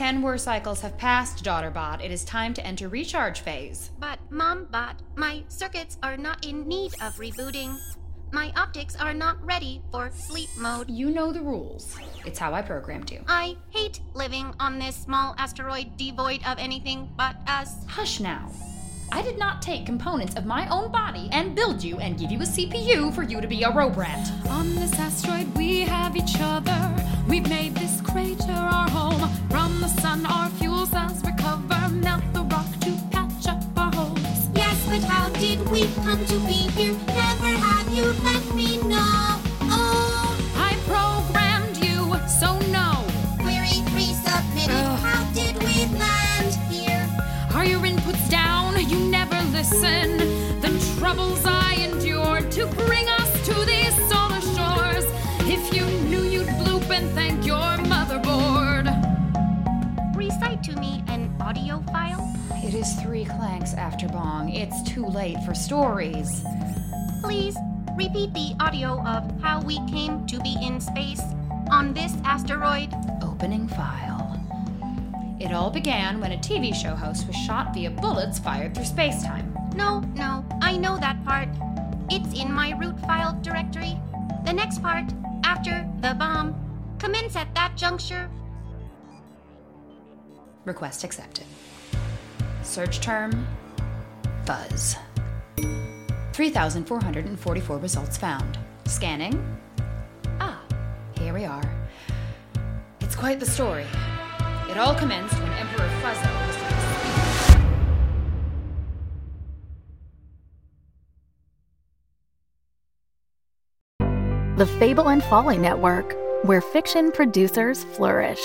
Ten war cycles have passed, Daughterbot. It is time to enter recharge phase. But, Mombot, my circuits are not in need of rebooting. My optics are not ready for sleep mode. You know the rules. It's how I programmed you. I hate living on this small asteroid devoid of anything but us. Hush now. I did not take components of my own body and build you and give you a CPU for you to be a robot. On this asteroid, we have each other. We've made did we come to be here? Never have you let me know. Oh, I programmed you, so no. query resubmitted. Ugh. How did we land here? Are your inputs down? You never listen. The troubles I endured to bring To me an audio file. It is three clanks after bong. It's too late for stories. Please repeat the audio of how we came to be in space on this asteroid. Opening file. It all began when a TV show host was shot via bullets fired through space-time. No, no, I know that part. It's in my root file directory. The next part, after the bomb, commence at that juncture. Request accepted. Search term Fuzz. 3,444 results found. Scanning. Ah, here we are. It's quite the story. It all commenced when Emperor Fuzzo The Fable and Folly Network, where fiction producers flourish.